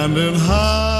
standing high.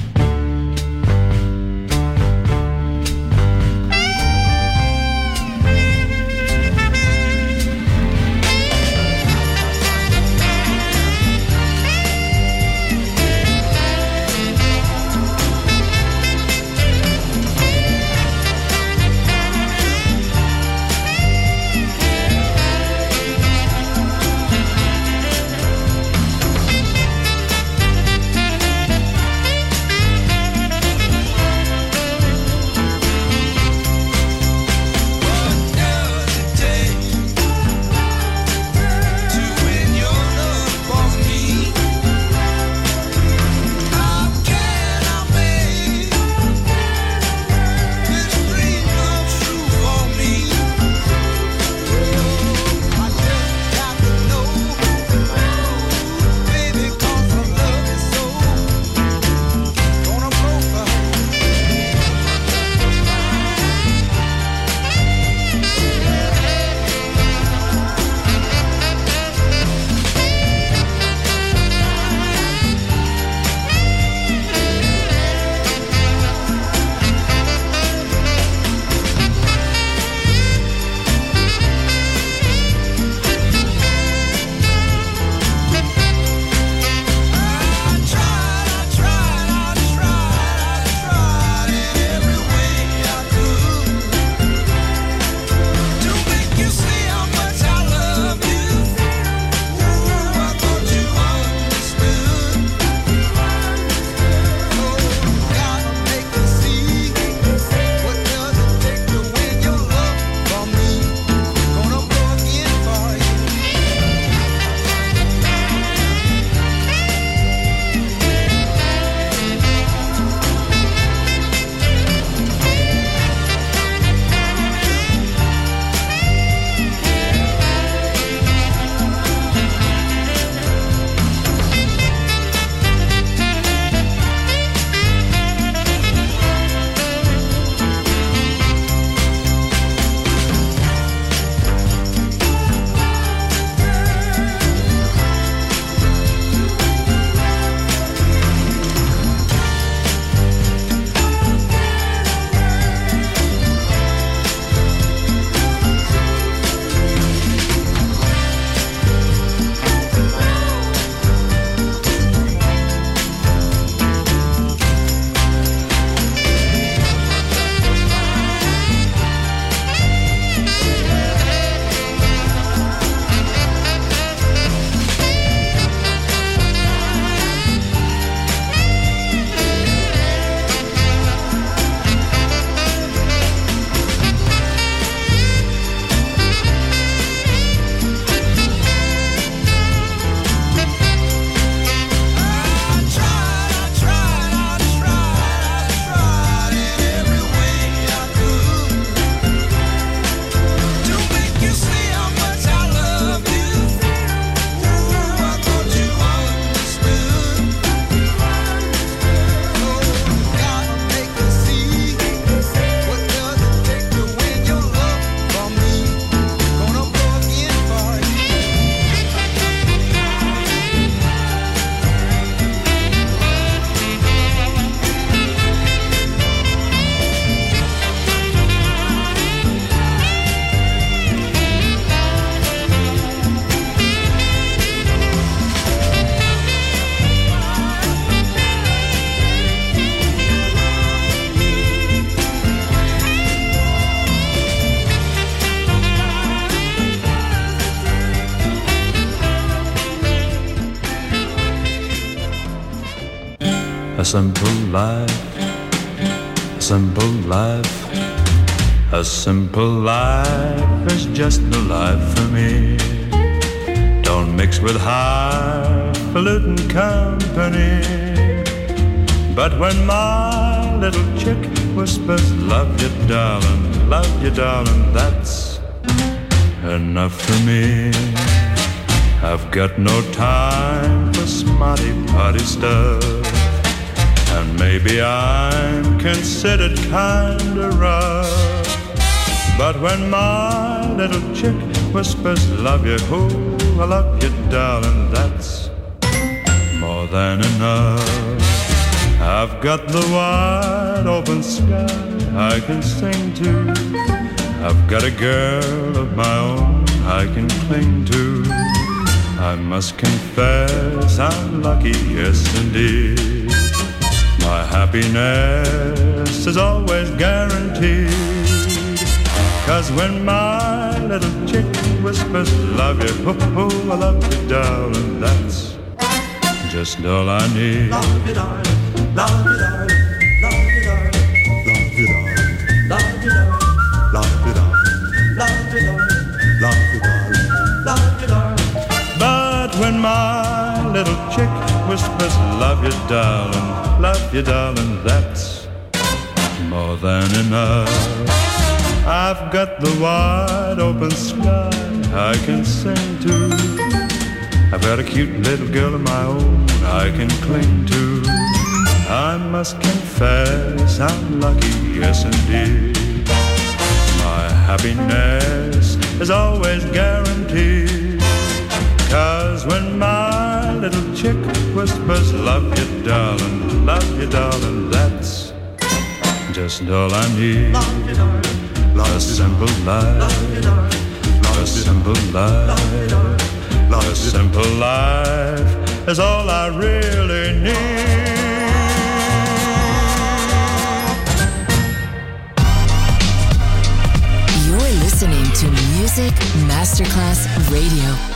Simple life, a simple life, a simple life is just the life for me. Don't mix with highfalutin company. But when my little chick whispers, Love you, darling, love you, darling, that's enough for me. I've got no time for smarty party stuff. Maybe I'm considered kinda rough. But when my little chick whispers love you, oh, I love you, darling, that's more than enough. I've got the wide open sky I can sing to. I've got a girl of my own I can cling to. I must confess I'm lucky, yes indeed. My happiness is always guaranteed. Cause when my little chick whispers, Love you, hoo hoo, I love you, darling, that's just all I need. Love you, darling, love you, darling. But when my little chick whispers love you, darling, love you, darling, that's more than enough. I've got the wide open sky I can sing to. I've got a cute little girl of my own I can cling to. I must confess I'm lucky, yes indeed. My happiness is always guaranteed. Cause when my little chick whispers, love you, darling, love you, darling, that's just all I need. Love you. A simple life, a simple life. A simple life is all I really need. You're listening to Music Masterclass Radio.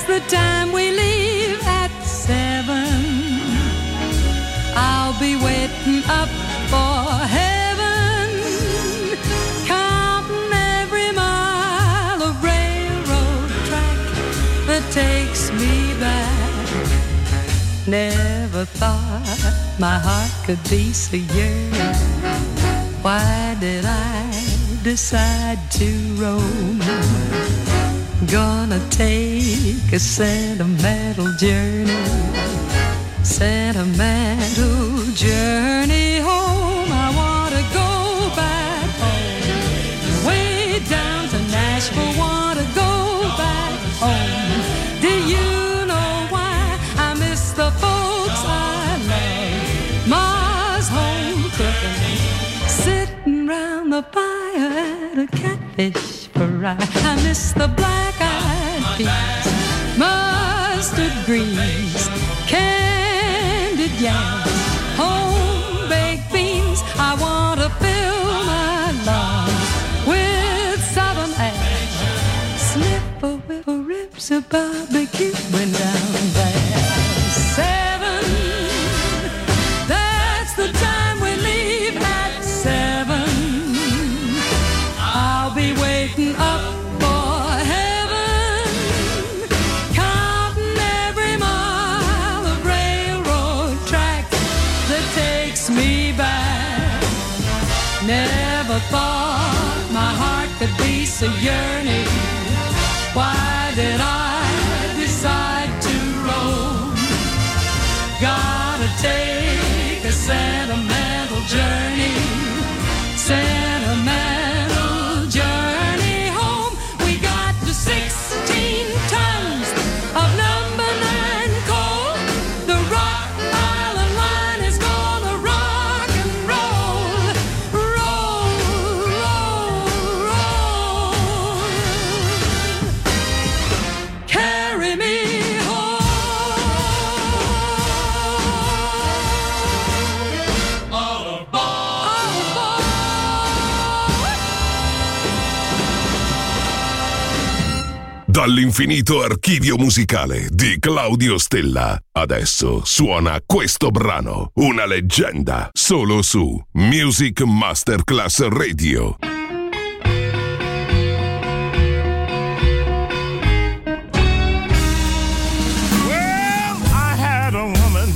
That's the time we leave at seven. I'll be waiting up for heaven, counting every mile of railroad track that takes me back. Never thought my heart could be so yearning. Why did I decide to roam? Gonna take a sentimental journey, sentimental journey home. I wanna go back home, way down to Nashville. Wanna go back home. Do you know why I miss the folks I love? Ma's home cooking, sitting round the fire at a catfish fry. I miss the black-eyed mustard greens, candied yams, home baked beans. I want to fill my lungs with southern air. Snip a ribs of barbecue when down so yearning. Why did I Dall'infinito archivio musicale di Claudio Stella. Adesso suona questo brano, una leggenda, solo su Music Masterclass Radio. Well, I had a woman.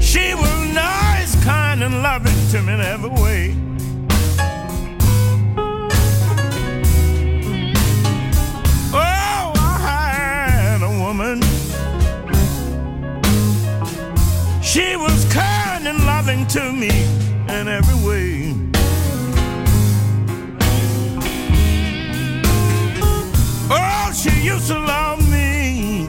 She was nice, kind, and loving to me in every way. To me in every way. Oh, she used to love me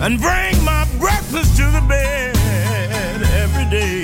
and bring my breakfast to the bed every day.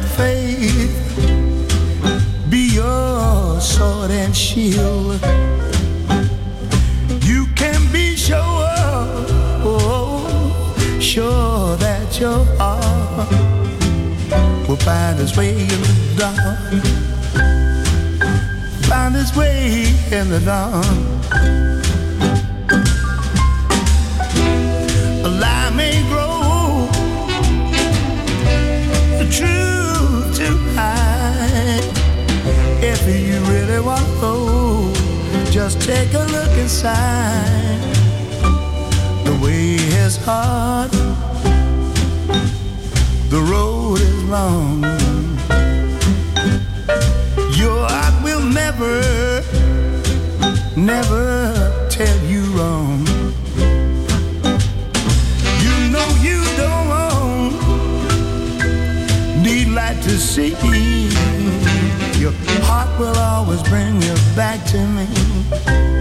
And faith be your sword and shield. You can be sure, oh, sure that your heart will find its way in the dark find its way in the dawn. Just take a look inside. The way is hard, the road is long. Your heart will never, never tell you wrong. You know you don't need light to see. Your heart will always bring you back to me.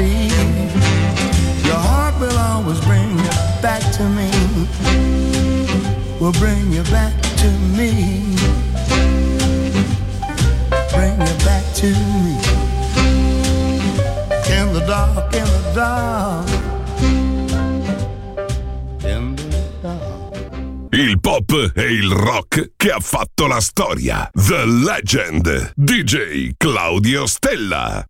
See. Your heart will always bring you back to me. Will bring you back to me. Bring you back to me. In the dark, in the dark. Il pop e il rock che ha fatto la storia. The Legend. DJ Claudio Stella.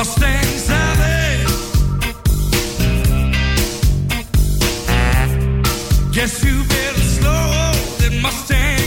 Mustang Sally. Guess you better slow that Mustang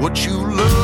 what you love.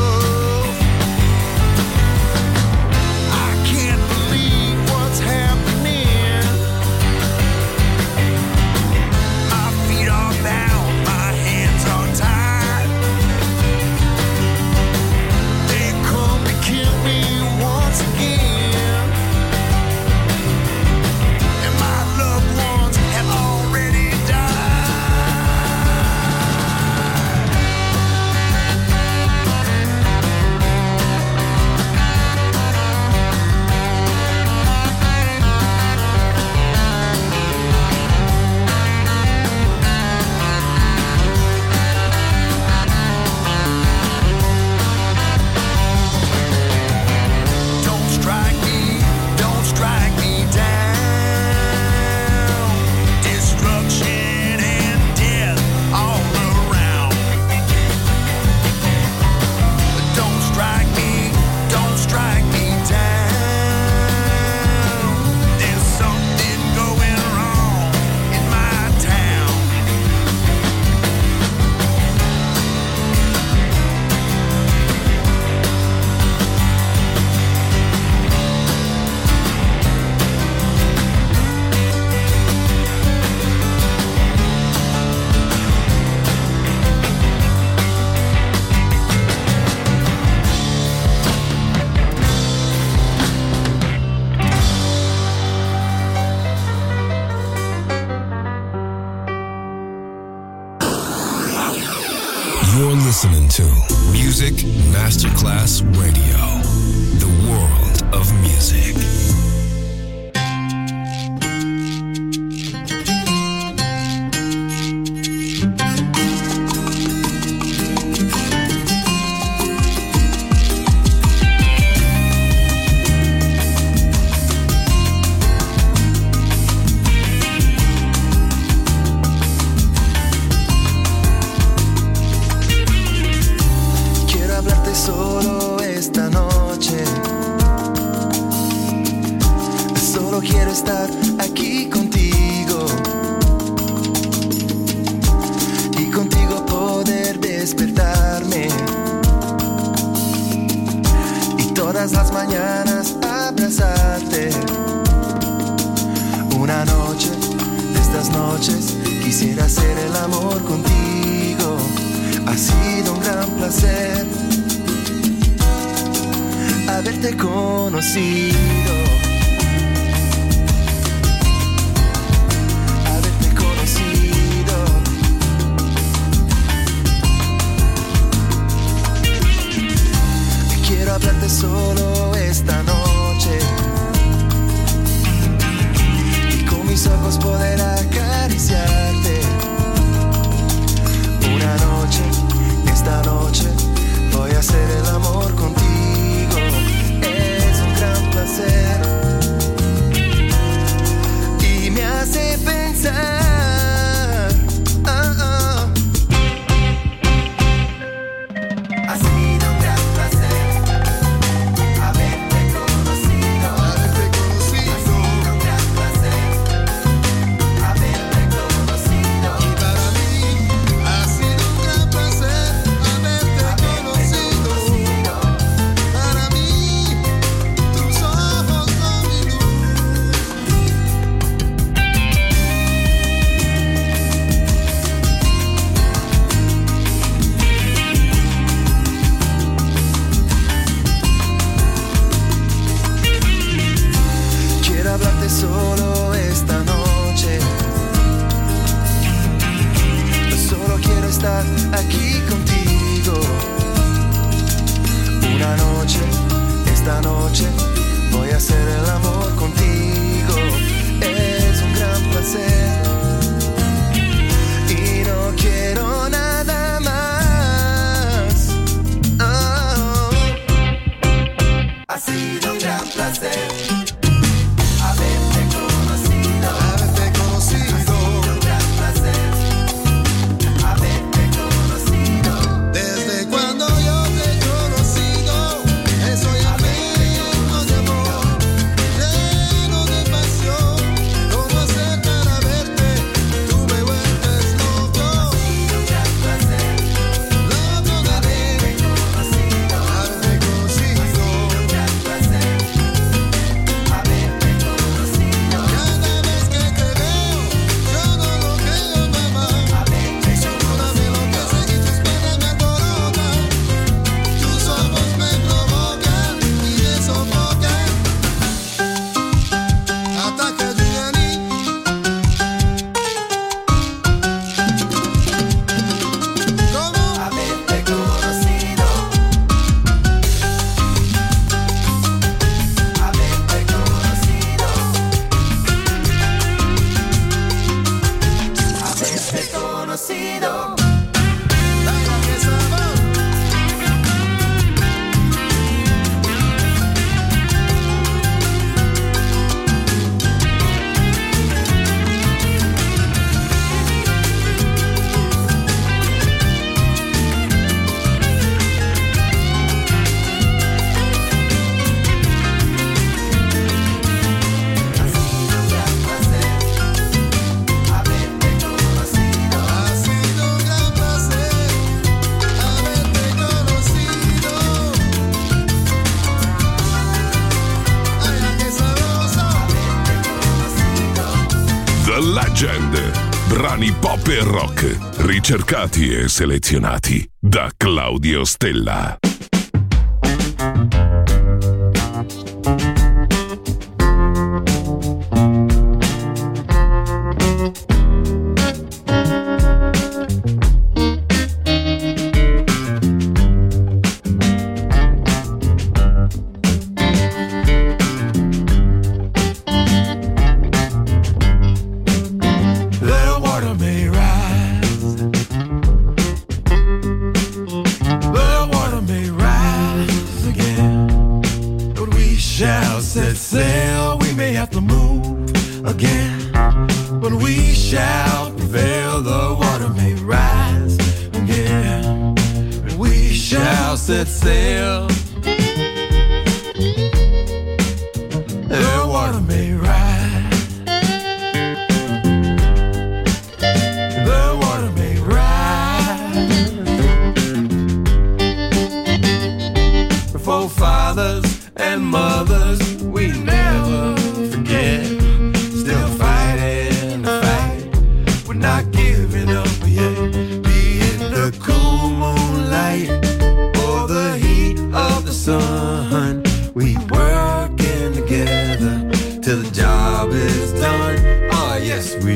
Ricercati e selezionati da Claudio Stella.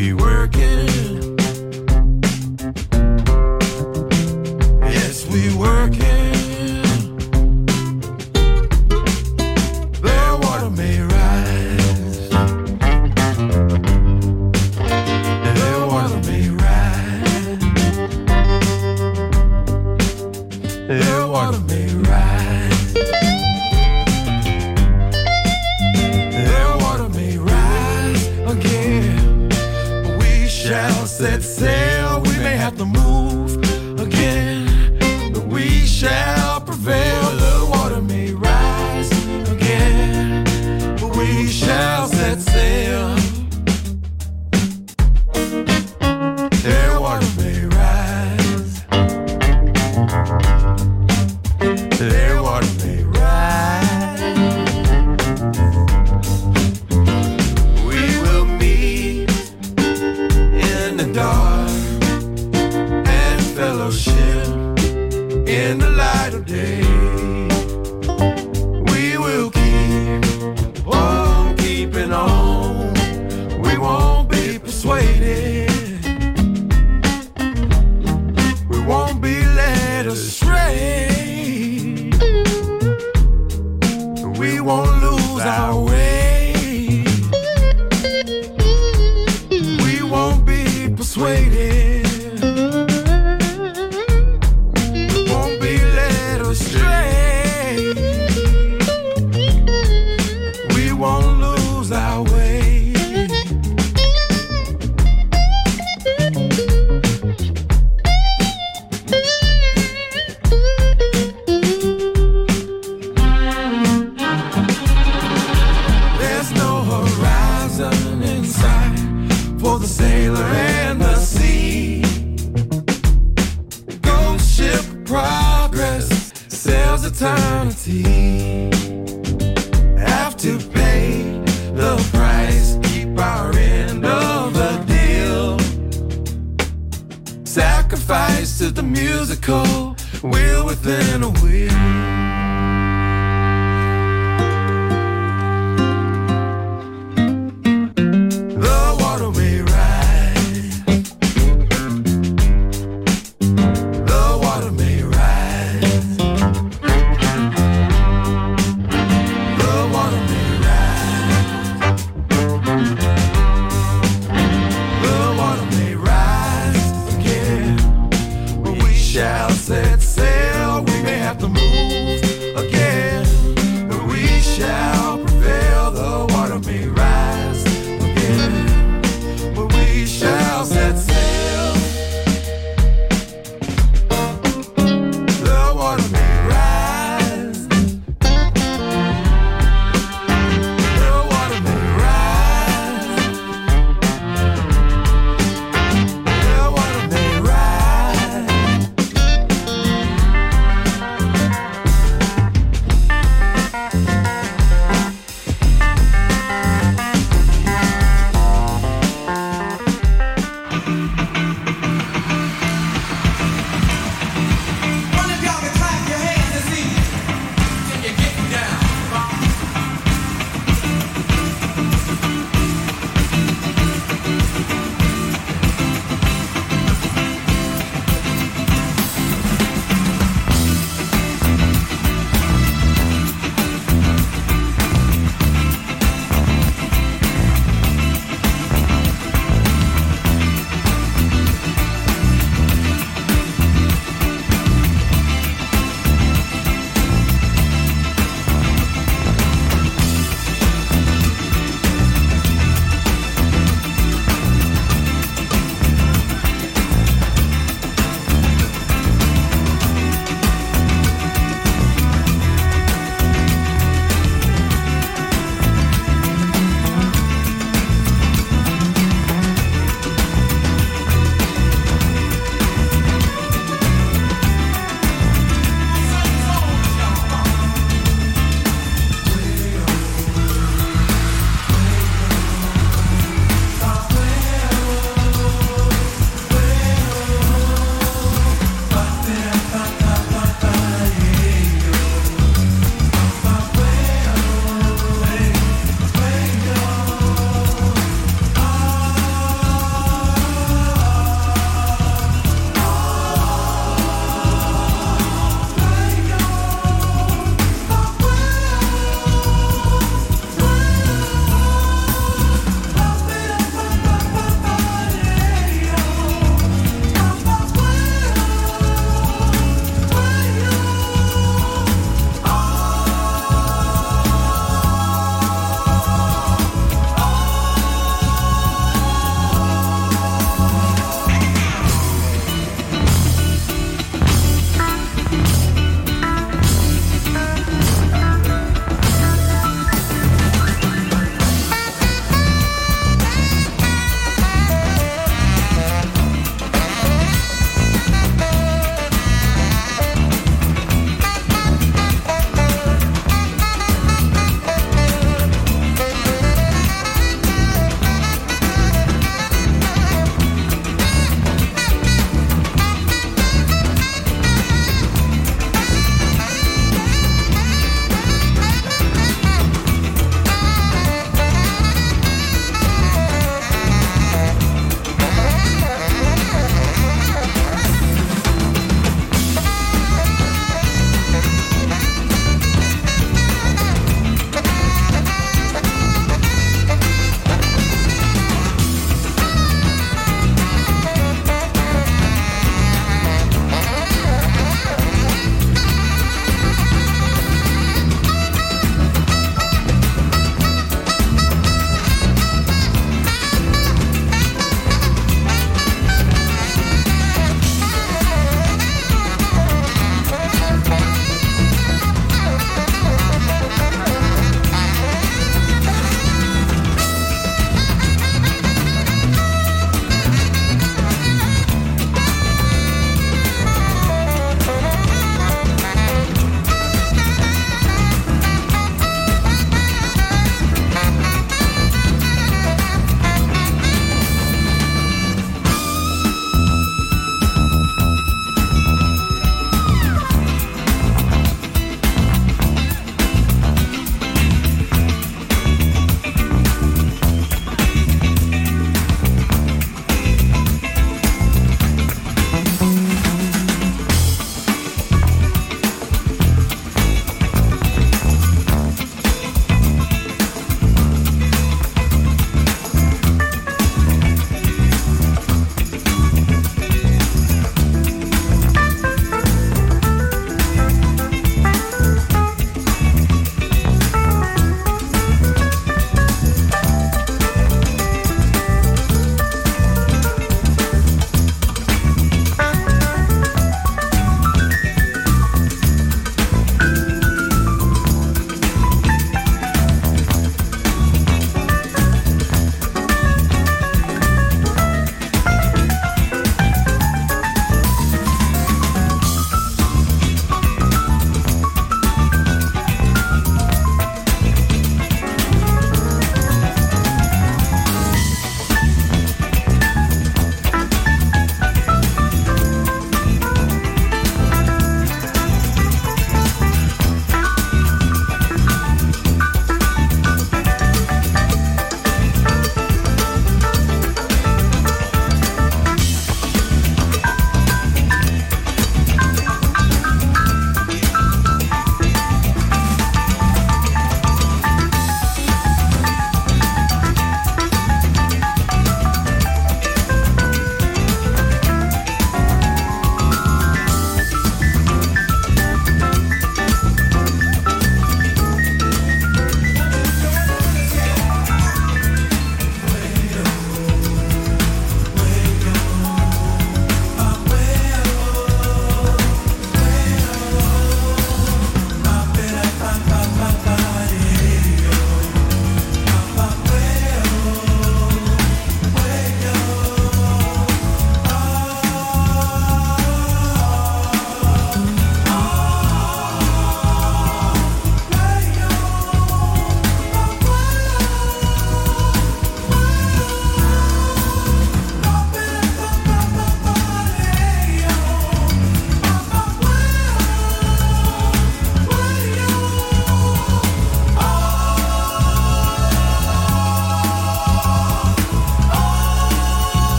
We working.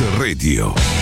Radio.